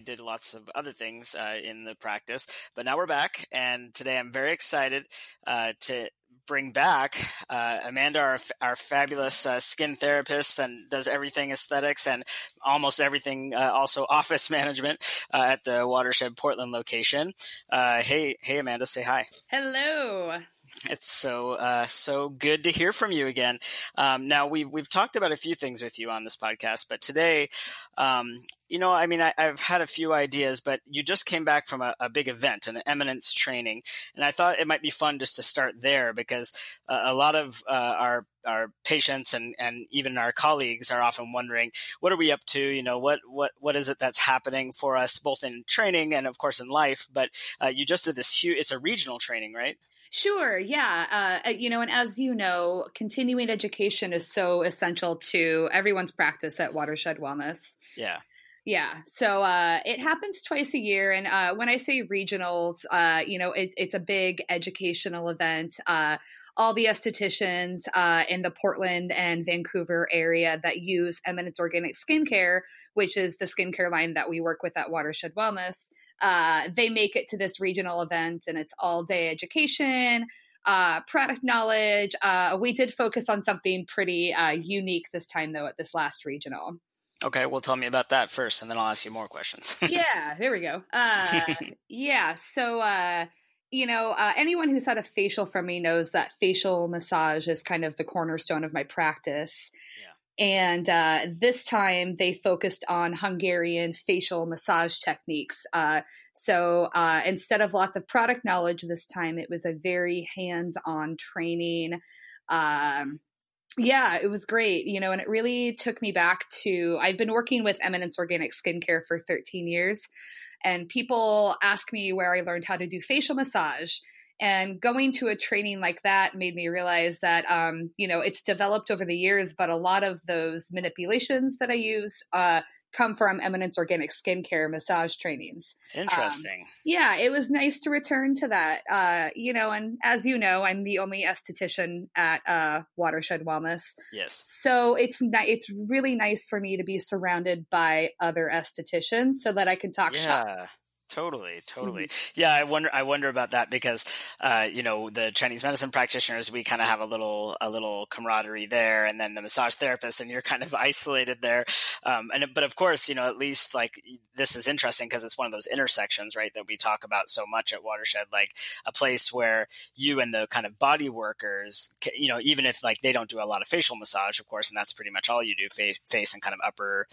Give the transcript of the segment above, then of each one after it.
Did lots of other things uh, in the practice, but now we're back. And today I'm very excited uh, to bring back uh, Amanda, our, our fabulous uh, skin therapist, and does everything aesthetics and almost everything, uh, also office management uh, at the Watershed Portland location. Uh, hey, hey, Amanda, say hi. Hello. It's so uh, so good to hear from you again. Um, now we've we've talked about a few things with you on this podcast, but today, um, you know, I mean, I, have had a few ideas, but you just came back from a, a, big event, an eminence training, and I thought it might be fun just to start there because uh, a lot of uh, our our patients and and even our colleagues are often wondering what are we up to? You know what what what is it that's happening for us both in training and of course in life? But uh, you just did this huge it's a regional training right Sure. Yeah. Uh, uh, you know, and as you know, continuing education is so essential to everyone's practice at Watershed Wellness. Yeah. Yeah. So uh, it happens twice a year. And uh, when I say regionals, uh, you know, it, it's a big educational event. All the estheticians uh, in the Portland and Vancouver area that use Eminence Organic Skincare, which is the skincare line that we work with at Watershed Wellness, uh, they make it to this regional event and it's all day education. Uh, product knowledge. Uh, we did focus on something pretty uh, unique this time, though, at this last regional. Okay, well, tell me about that first, and then I'll ask you more questions. yeah, there we go. Uh, yeah, so uh, you know, uh, anyone who's had a facial from me knows that facial massage is kind of the cornerstone of my practice. Yeah. And uh, this time they focused on Hungarian facial massage techniques. Uh, so uh, instead of lots of product knowledge this time, it was a very hands on training. Um, yeah, it was great, you know, and it really took me back to I've been working with Eminence Organic Skincare for 13 years. And people ask me where I learned how to do facial massage. And going to a training like that made me realize that, um, you know, it's developed over the years, but a lot of those manipulations that I use uh, come from Eminence Organic Skincare massage trainings. Interesting. Um, yeah, it was nice to return to that. Uh, you know, and as you know, I'm the only esthetician at uh, Watershed Wellness. Yes. So it's ni- it's really nice for me to be surrounded by other estheticians so that I can talk yeah. shop Totally, totally. Mm-hmm. Yeah, I wonder. I wonder about that because, uh, you know, the Chinese medicine practitioners, we kind of have a little, a little camaraderie there, and then the massage therapist, and you're kind of isolated there. Um, and but of course, you know, at least like this is interesting because it's one of those intersections, right, that we talk about so much at Watershed, like a place where you and the kind of body workers, you know, even if like they don't do a lot of facial massage, of course, and that's pretty much all you do, face, face and kind of upper,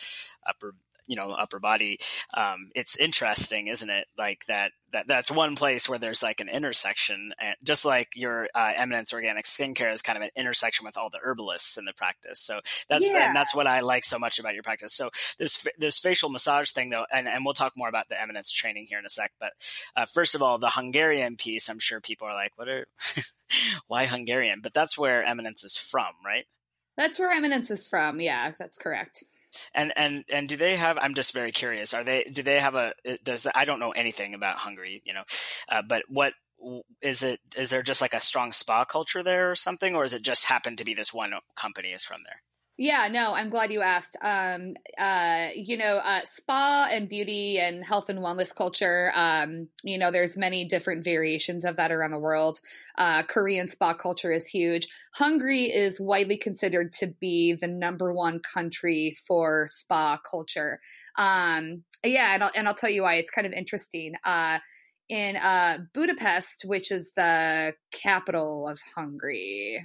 upper you know upper body um, it's interesting isn't it? Like that that that's one place where there's like an intersection and just like your uh, eminence organic skincare is kind of an intersection with all the herbalists in the practice. So that's yeah. and that's what i like so much about your practice. So this this facial massage thing though and, and we'll talk more about the eminence training here in a sec but uh, first of all the hungarian piece i'm sure people are like what are why hungarian? But that's where eminence is from right? That's where eminence is from yeah that's correct and and and do they have? I'm just very curious. Are they? Do they have a? Does I don't know anything about Hungary, you know, uh, but what is it? Is there just like a strong spa culture there or something, or is it just happened to be this one company is from there? Yeah, no, I'm glad you asked. Um, uh, you know, uh, spa and beauty and health and wellness culture. Um, you know, there's many different variations of that around the world. Uh, Korean spa culture is huge. Hungary is widely considered to be the number one country for spa culture. Um, yeah, and I'll, and I'll tell you why. It's kind of interesting. Uh, in uh, Budapest, which is the capital of Hungary,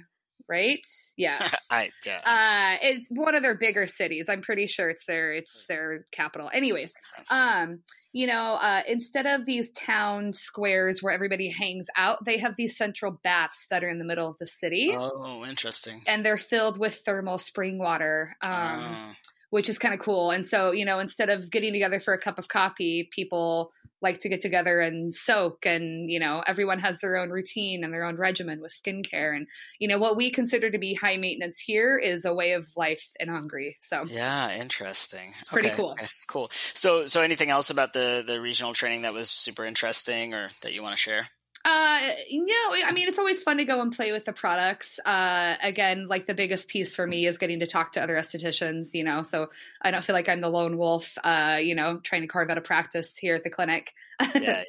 right? Yes. I, yeah. Uh, it's one of their bigger cities. I'm pretty sure it's their it's their capital. Anyways, um, you know, uh, instead of these town squares where everybody hangs out, they have these central baths that are in the middle of the city. Oh, interesting. And they're filled with thermal spring water. Um, oh which is kind of cool. And so, you know, instead of getting together for a cup of coffee, people like to get together and soak and, you know, everyone has their own routine and their own regimen with skincare. And, you know, what we consider to be high maintenance here is a way of life in Hungary. So Yeah, interesting. It's pretty okay, cool. Okay, cool. So so anything else about the the regional training that was super interesting or that you want to share? Uh, you know, I mean, it's always fun to go and play with the products. Uh, again, like the biggest piece for me is getting to talk to other estheticians, you know, so I don't feel like I'm the lone wolf, uh, you know, trying to carve out a practice here at the clinic. yeah, yeah,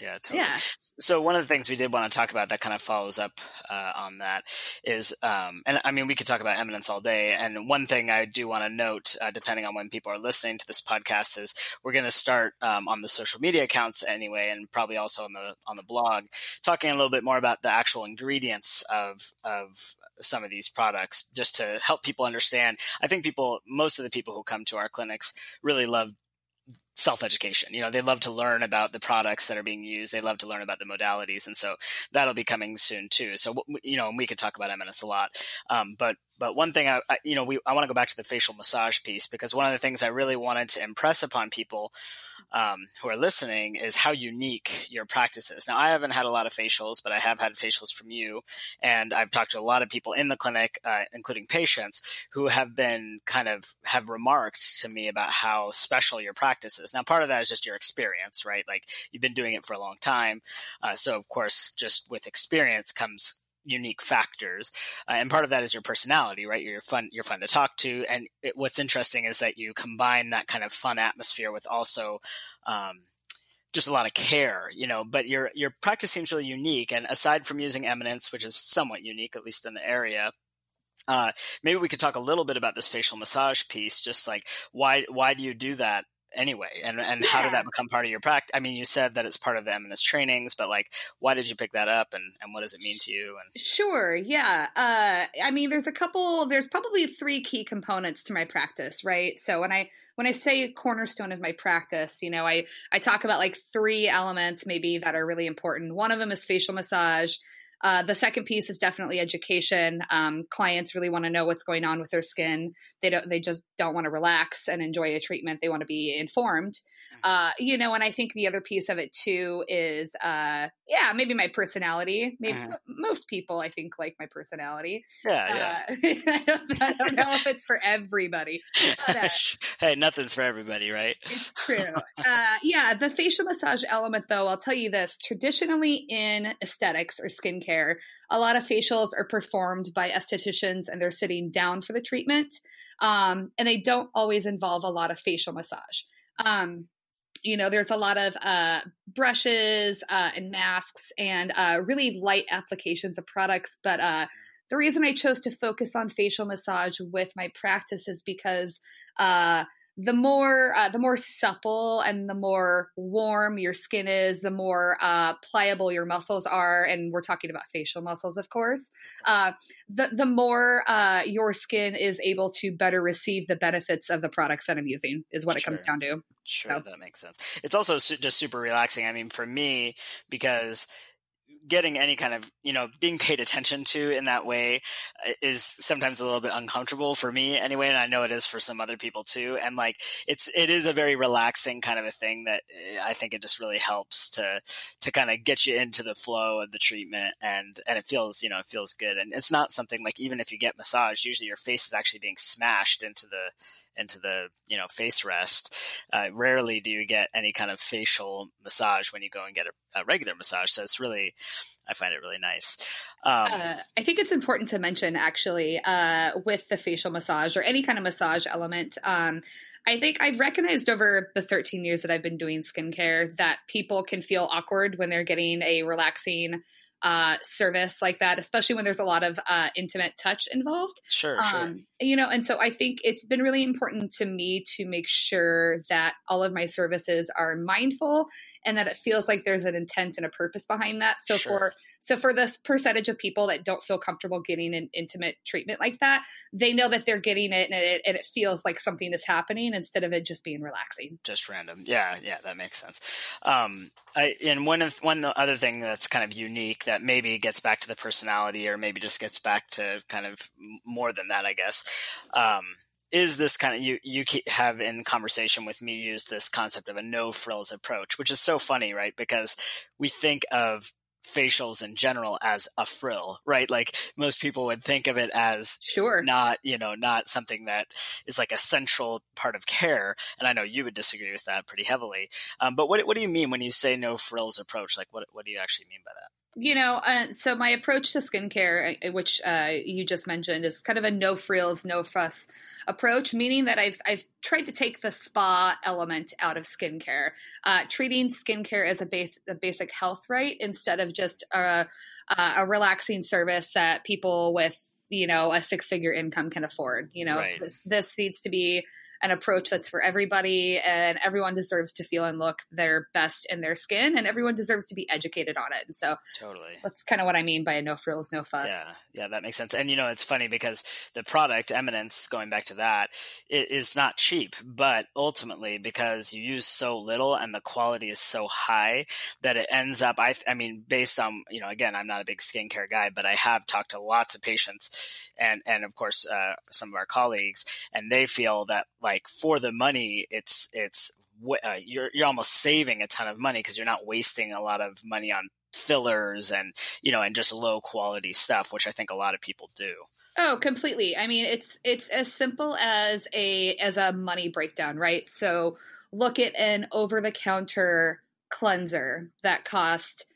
yeah, totally. Yeah. So one of the things we did want to talk about that kind of follows up uh, on that is, um, and I mean, we could talk about eminence all day. And one thing I do want to note, uh, depending on when people are listening to this podcast, is we're going to start um, on the social media accounts anyway, and probably also on the on the blog talking a little bit more about the actual ingredients of of some of these products just to help people understand. I think people most of the people who come to our clinics really love self education. You know, they love to learn about the products that are being used. They love to learn about the modalities, and so that'll be coming soon too. So you know, we could talk about eminence a lot, um, but but one thing I, I you know, we I want to go back to the facial massage piece because one of the things I really wanted to impress upon people um, who are listening is how unique your practice is. Now, I haven't had a lot of facials, but I have had facials from you, and I've talked to a lot of people in the clinic, uh, including patients, who have been kind of have remarked to me about how special your practice is. Now, part of that is just your experience, right? Like you've been doing it for a long time, uh, so of course, just with experience comes unique factors uh, and part of that is your personality right? You're fun you're fun to talk to and it, what's interesting is that you combine that kind of fun atmosphere with also um, just a lot of care you know but your your practice seems really unique and aside from using eminence which is somewhat unique at least in the area uh, maybe we could talk a little bit about this facial massage piece just like why why do you do that anyway and and yeah. how did that become part of your practice i mean you said that it's part of the eminence trainings but like why did you pick that up and and what does it mean to you and sure yeah uh i mean there's a couple there's probably three key components to my practice right so when i when i say cornerstone of my practice you know i i talk about like three elements maybe that are really important one of them is facial massage uh, the second piece is definitely education. Um, clients really want to know what's going on with their skin. They don't. They just don't want to relax and enjoy a treatment. They want to be informed. Mm-hmm. Uh, you know, and I think the other piece of it too is, uh, yeah, maybe my personality. Maybe uh-huh. most people, I think, like my personality. Yeah, yeah. Uh, I, don't, I, don't, know if it's for everybody. But, hey, nothing's for everybody, right? It's true. Uh, yeah, the facial massage element, though, I'll tell you this: traditionally in aesthetics or skincare a lot of facials are performed by estheticians and they're sitting down for the treatment. Um, and they don't always involve a lot of facial massage. Um, you know, there's a lot of uh, brushes uh, and masks and uh, really light applications of products. But uh, the reason I chose to focus on facial massage with my practice is because uh, the more uh, the more supple and the more warm your skin is, the more uh, pliable your muscles are, and we're talking about facial muscles, of course. Uh, the the more uh, your skin is able to better receive the benefits of the products that I'm using, is what sure. it comes down to. Sure, so. that makes sense. It's also su- just super relaxing. I mean, for me, because getting any kind of you know being paid attention to in that way uh, is sometimes a little bit uncomfortable for me anyway and i know it is for some other people too and like it's it is a very relaxing kind of a thing that uh, i think it just really helps to to kind of get you into the flow of the treatment and and it feels you know it feels good and it's not something like even if you get massage usually your face is actually being smashed into the into the you know face rest. Uh, rarely do you get any kind of facial massage when you go and get a, a regular massage. So it's really, I find it really nice. Um, uh, I think it's important to mention actually uh, with the facial massage or any kind of massage element. Um, I think I've recognized over the 13 years that I've been doing skincare that people can feel awkward when they're getting a relaxing uh, service like that, especially when there's a lot of uh, intimate touch involved. Sure, um, sure. You know, and so I think it's been really important to me to make sure that all of my services are mindful and that it feels like there's an intent and a purpose behind that. So sure. for so for this percentage of people that don't feel comfortable getting an intimate treatment like that, they know that they're getting it and it, and it feels like something is happening instead of it just being relaxing. Just random. Yeah, yeah, that makes sense. Um, I, and one of one other thing that's kind of unique that maybe gets back to the personality or maybe just gets back to kind of more than that, I guess. Um, is this kind of you you have in conversation with me use this concept of a no frills approach which is so funny right? Because we think of facials in general as a frill right? Like most people would think of it as sure. not you know not something that is like a central part of care and i know you would disagree with that pretty heavily. Um, but what, what do you mean when you say no frills approach? Like what, what do you actually mean by that you know, uh, so my approach to skincare, uh, which uh, you just mentioned, is kind of a no frills, no fuss approach, meaning that I've I've tried to take the spa element out of skincare, uh, treating skincare as a base a basic health right instead of just a, a relaxing service that people with you know a six figure income can afford. You know, right. this, this needs to be an approach that's for everybody and everyone deserves to feel and look their best in their skin and everyone deserves to be educated on it. And so totally that's kind of what I mean by a no frills, no fuss. Yeah. Yeah. That makes sense. And you know, it's funny because the product eminence going back to that it is not cheap, but ultimately because you use so little and the quality is so high that it ends up, I, I mean, based on, you know, again, I'm not a big skincare guy, but I have talked to lots of patients and, and of course, uh, some of our colleagues and they feel that like, like for the money, it's it's uh, you're you're almost saving a ton of money because you're not wasting a lot of money on fillers and you know and just low quality stuff, which I think a lot of people do. Oh, completely. I mean, it's it's as simple as a as a money breakdown, right? So look at an over the counter cleanser that cost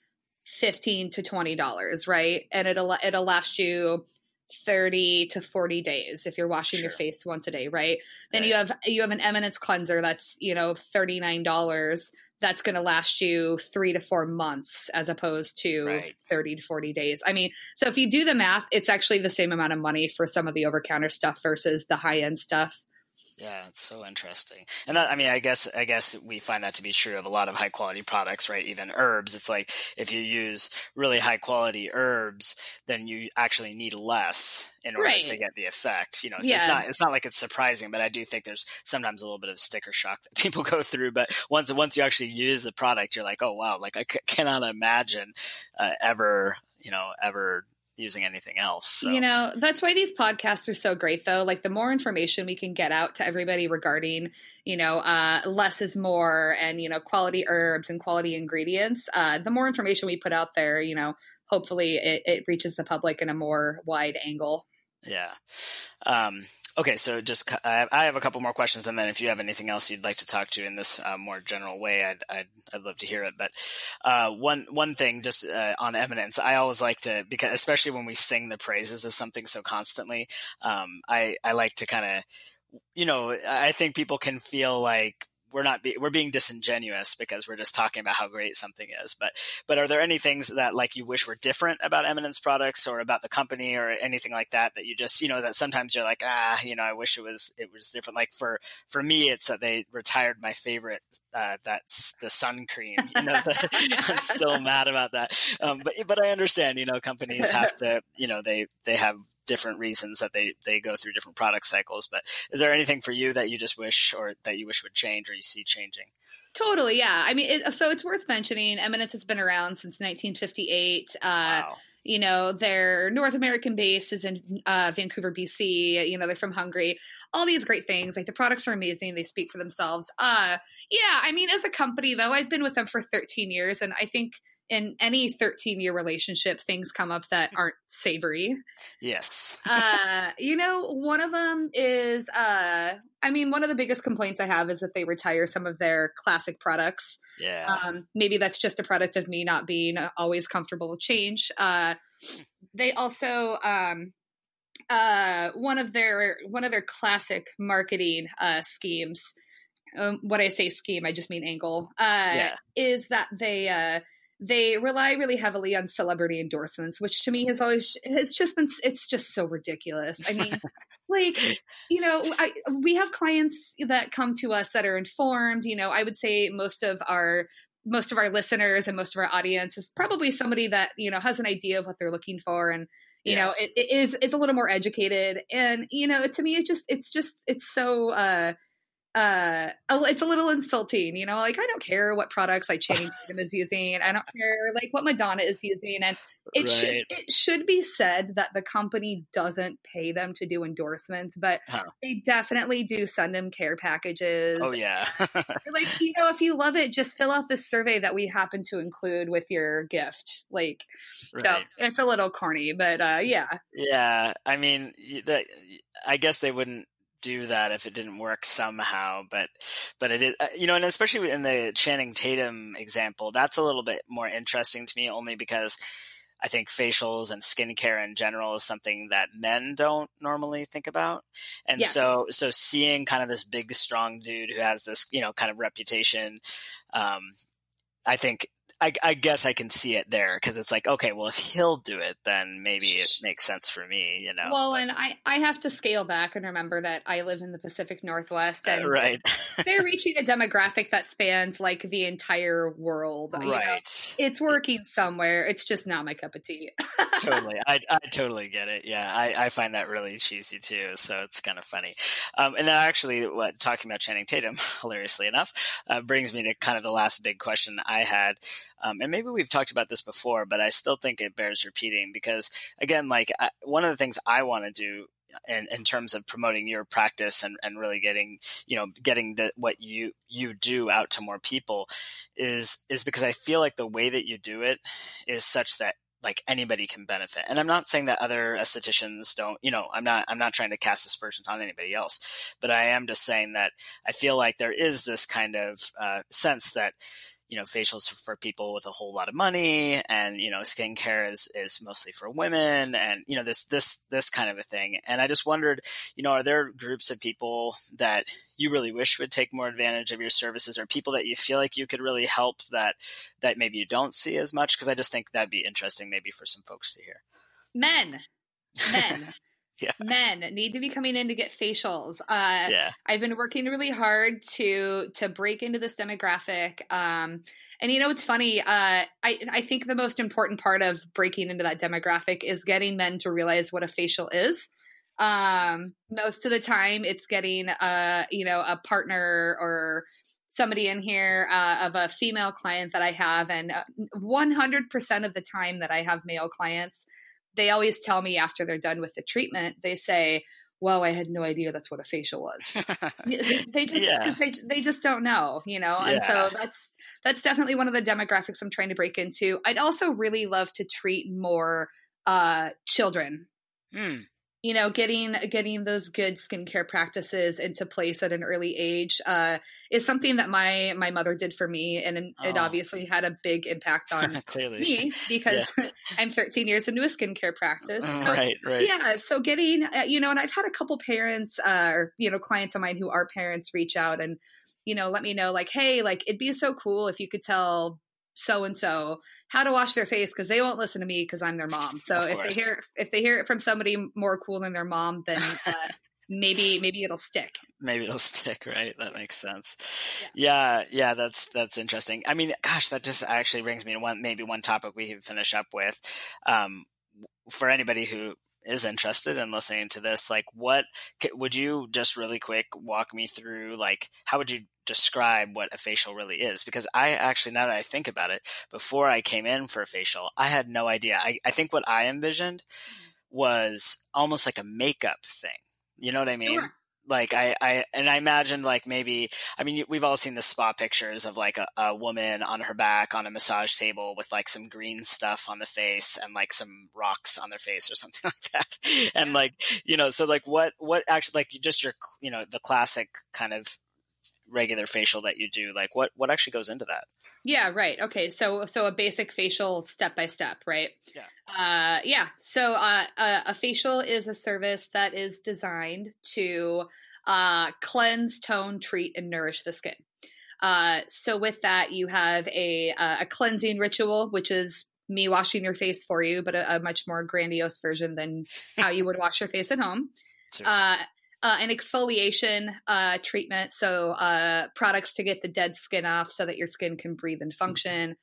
15 to 20 dollars right and it'll it'll last you 30 to 40 days if you're washing sure. your face once a day right then right. you have you have an eminence cleanser that's you know $39 that's going to last you three to four months as opposed to right. 30 to 40 days i mean so if you do the math it's actually the same amount of money for some of the over counter stuff versus the high end stuff yeah, it's so interesting. And that, I mean, I guess, I guess we find that to be true of a lot of high quality products, right? Even herbs. It's like if you use really high quality herbs, then you actually need less in order right. to get the effect, you know, so yeah. it's not, it's not like it's surprising, but I do think there's sometimes a little bit of sticker shock that people go through. But once, once you actually use the product, you're like, oh, wow, like I c- cannot imagine uh, ever, you know, ever using anything else. So. You know, that's why these podcasts are so great though. Like the more information we can get out to everybody regarding, you know, uh, less is more and, you know, quality herbs and quality ingredients, uh, the more information we put out there, you know, hopefully it, it reaches the public in a more wide angle. Yeah. Um, Okay, so just I have a couple more questions, and then if you have anything else you'd like to talk to in this uh, more general way, I'd, I'd, I'd love to hear it. But uh, one one thing, just uh, on eminence, I always like to because especially when we sing the praises of something so constantly, um, I I like to kind of you know I think people can feel like we're not be, we're being disingenuous because we're just talking about how great something is. But but are there any things that like you wish were different about Eminence products or about the company or anything like that that you just you know that sometimes you're like ah you know I wish it was it was different. Like for for me it's that they retired my favorite uh, that's the sun cream. You know the, I'm still mad about that. Um, but but I understand you know companies have to you know they they have different reasons that they they go through different product cycles. But is there anything for you that you just wish or that you wish would change or you see changing? Totally, yeah. I mean, it, so it's worth mentioning. Eminence has been around since 1958. Uh, wow. You know, their North American base is in uh, Vancouver, BC. You know, they're from Hungary. All these great things. Like the products are amazing. They speak for themselves. Uh, yeah, I mean, as a company, though, I've been with them for 13 years, and I think – in any 13 year relationship, things come up that aren't savory. Yes. uh, you know, one of them is, uh, I mean, one of the biggest complaints I have is that they retire some of their classic products. Yeah. Um, maybe that's just a product of me not being always comfortable with change. Uh, they also, um, uh, one of their one of their classic marketing uh, schemes. Um, what I say scheme, I just mean angle. Uh, yeah. Is that they uh, they rely really heavily on celebrity endorsements, which to me has always it's just been it's just so ridiculous. I mean, like you know, I, we have clients that come to us that are informed. You know, I would say most of our most of our listeners and most of our audience is probably somebody that you know has an idea of what they're looking for and you yeah. know it, it is it's a little more educated and you know to me it just it's just it's so uh uh it's a little insulting you know like i don't care what products like channing tatum is using i don't care like what madonna is using and it right. should it should be said that the company doesn't pay them to do endorsements but huh. they definitely do send them care packages oh yeah like you know if you love it just fill out this survey that we happen to include with your gift like right. so it's a little corny but uh yeah yeah i mean that i guess they wouldn't do that if it didn't work somehow. But but it is uh, you know, and especially in the Channing Tatum example, that's a little bit more interesting to me, only because I think facials and skincare in general is something that men don't normally think about. And yes. so, so seeing kind of this big, strong dude who has this, you know, kind of reputation, um, I think I, I, guess I can see it there because it's like, okay, well, if he'll do it, then maybe it makes sense for me, you know. Well, but, and I, I have to scale back and remember that I live in the Pacific Northwest, and right, they're reaching a demographic that spans like the entire world. Right, you know? it's working somewhere. It's just not my cup of tea. totally, I, I totally get it. Yeah, I, I find that really cheesy too, so it's kind of funny. Um, and then actually, what talking about Channing Tatum, hilariously enough, uh, brings me to kind of the last big question I had. Um, and maybe we've talked about this before, but I still think it bears repeating because, again, like I, one of the things I want to do in, in, terms of promoting your practice and, and really getting you know getting the what you you do out to more people is is because I feel like the way that you do it is such that like anybody can benefit. And I'm not saying that other estheticians don't, you know, I'm not I'm not trying to cast aspersions on anybody else, but I am just saying that I feel like there is this kind of uh, sense that you know, facials for people with a whole lot of money and, you know, skincare is, is mostly for women and, you know, this, this, this kind of a thing. And I just wondered, you know, are there groups of people that you really wish would take more advantage of your services or people that you feel like you could really help that, that maybe you don't see as much? Cause I just think that'd be interesting maybe for some folks to hear. Men, men. yeah. men need to be coming in to get facials. Uh, yeah. I've been working really hard to to break into this demographic. Um, and you know, it's funny. Uh, I I think the most important part of breaking into that demographic is getting men to realize what a facial is. Um, most of the time, it's getting a uh, you know a partner or somebody in here uh, of a female client that I have, and 100% uh, of the time that I have male clients they always tell me after they're done with the treatment, they say, "Whoa, I had no idea that's what a facial was." they just yeah. they they just don't know, you know. Yeah. And so that's that's definitely one of the demographics I'm trying to break into. I'd also really love to treat more uh, children. Hmm you know getting getting those good skincare practices into place at an early age uh, is something that my my mother did for me and it oh. obviously had a big impact on me because yeah. i'm 13 years into a skincare practice so, right right yeah so getting uh, you know and i've had a couple parents uh, or you know clients of mine who are parents reach out and you know let me know like hey like it'd be so cool if you could tell so and so how to wash their face because they won't listen to me because I'm their mom. So if they hear if they hear it from somebody more cool than their mom, then uh, maybe maybe it'll stick. Maybe it'll stick, right? That makes sense. Yeah. yeah, yeah, that's that's interesting. I mean, gosh, that just actually brings me to one maybe one topic we can finish up with. Um, for anybody who is interested in listening to this, like what would you just really quick walk me through? Like, how would you describe what a facial really is? Because I actually, now that I think about it, before I came in for a facial, I had no idea. I, I think what I envisioned mm. was almost like a makeup thing. You know what I mean? Sure like I, I and I imagine like maybe I mean we've all seen the spa pictures of like a, a, woman on her back on a massage table with like some green stuff on the face and like some rocks on their face or something like that. And like you know so like what what actually like just your you know the classic kind of regular facial that you do like what what actually goes into that? Yeah right. Okay so so a basic facial step by step right? Yeah. Uh yeah so uh, a, a facial is a service that is designed to uh cleanse tone treat and nourish the skin. Uh so with that you have a uh, a cleansing ritual which is me washing your face for you but a, a much more grandiose version than how you would wash your face at home. Uh, uh, an exfoliation uh, treatment, so uh, products to get the dead skin off so that your skin can breathe and function.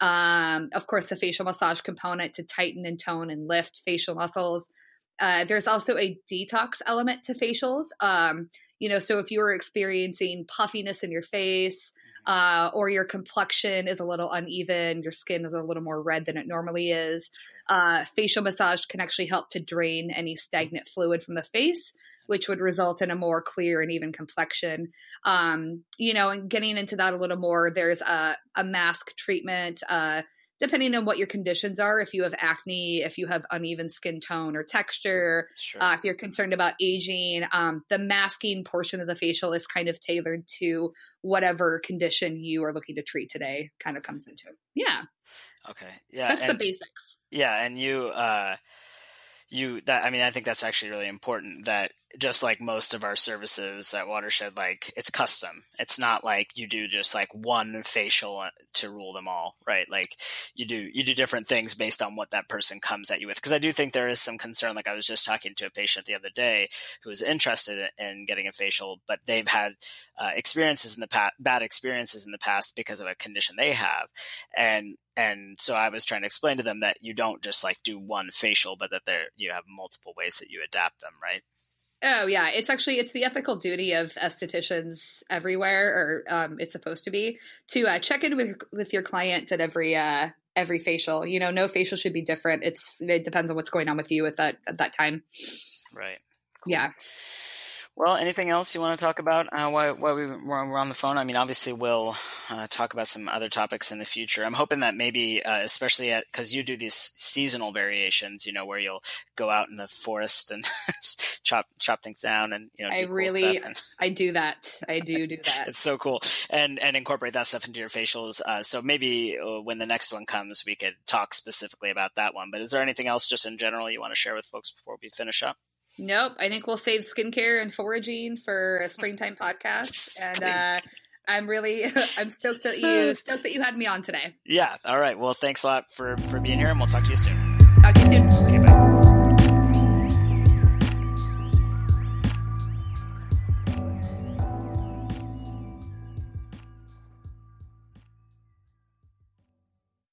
Um, of course, the facial massage component to tighten and tone and lift facial muscles. Uh, there's also a detox element to facials. Um, you know, so if you are experiencing puffiness in your face, uh, or your complexion is a little uneven, your skin is a little more red than it normally is, uh, facial massage can actually help to drain any stagnant fluid from the face which would result in a more clear and even complexion. Um, you know, and getting into that a little more, there's a, a mask treatment. Uh, depending on what your conditions are, if you have acne, if you have uneven skin tone or texture, sure. uh, if you're concerned about aging, um, the masking portion of the facial is kind of tailored to whatever condition you are looking to treat today. Kind of comes into yeah. Okay. Yeah. That's and, the basics. Yeah, and you. uh you that I mean I think that's actually really important that just like most of our services at Watershed like it's custom. It's not like you do just like one facial uh, to rule them all, right? Like you do you do different things based on what that person comes at you with because I do think there is some concern like I was just talking to a patient the other day who was interested in getting a facial but they've had uh, experiences in the past bad experiences in the past because of a condition they have and and so I was trying to explain to them that you don't just like do one facial, but that there you have multiple ways that you adapt them, right? Oh yeah, it's actually it's the ethical duty of estheticians everywhere, or um, it's supposed to be to uh, check in with with your client at every uh, every facial. You know, no facial should be different. It's it depends on what's going on with you at that at that time. Right. Cool. Yeah. Well, anything else you want to talk about uh, while, while we were on the phone? I mean, obviously, we'll uh, talk about some other topics in the future. I'm hoping that maybe, uh, especially because you do these seasonal variations, you know, where you'll go out in the forest and chop chop things down, and you know, I really, and, I do that. I do do that. it's so cool, and and incorporate that stuff into your facials. Uh, so maybe uh, when the next one comes, we could talk specifically about that one. But is there anything else, just in general, you want to share with folks before we finish up? Nope. I think we'll save skincare and foraging for a springtime podcast. And uh, I'm really I'm stoked that you stoked that you had me on today. Yeah. All right. Well, thanks a lot for for being here, and we'll talk to you soon. Talk to you soon.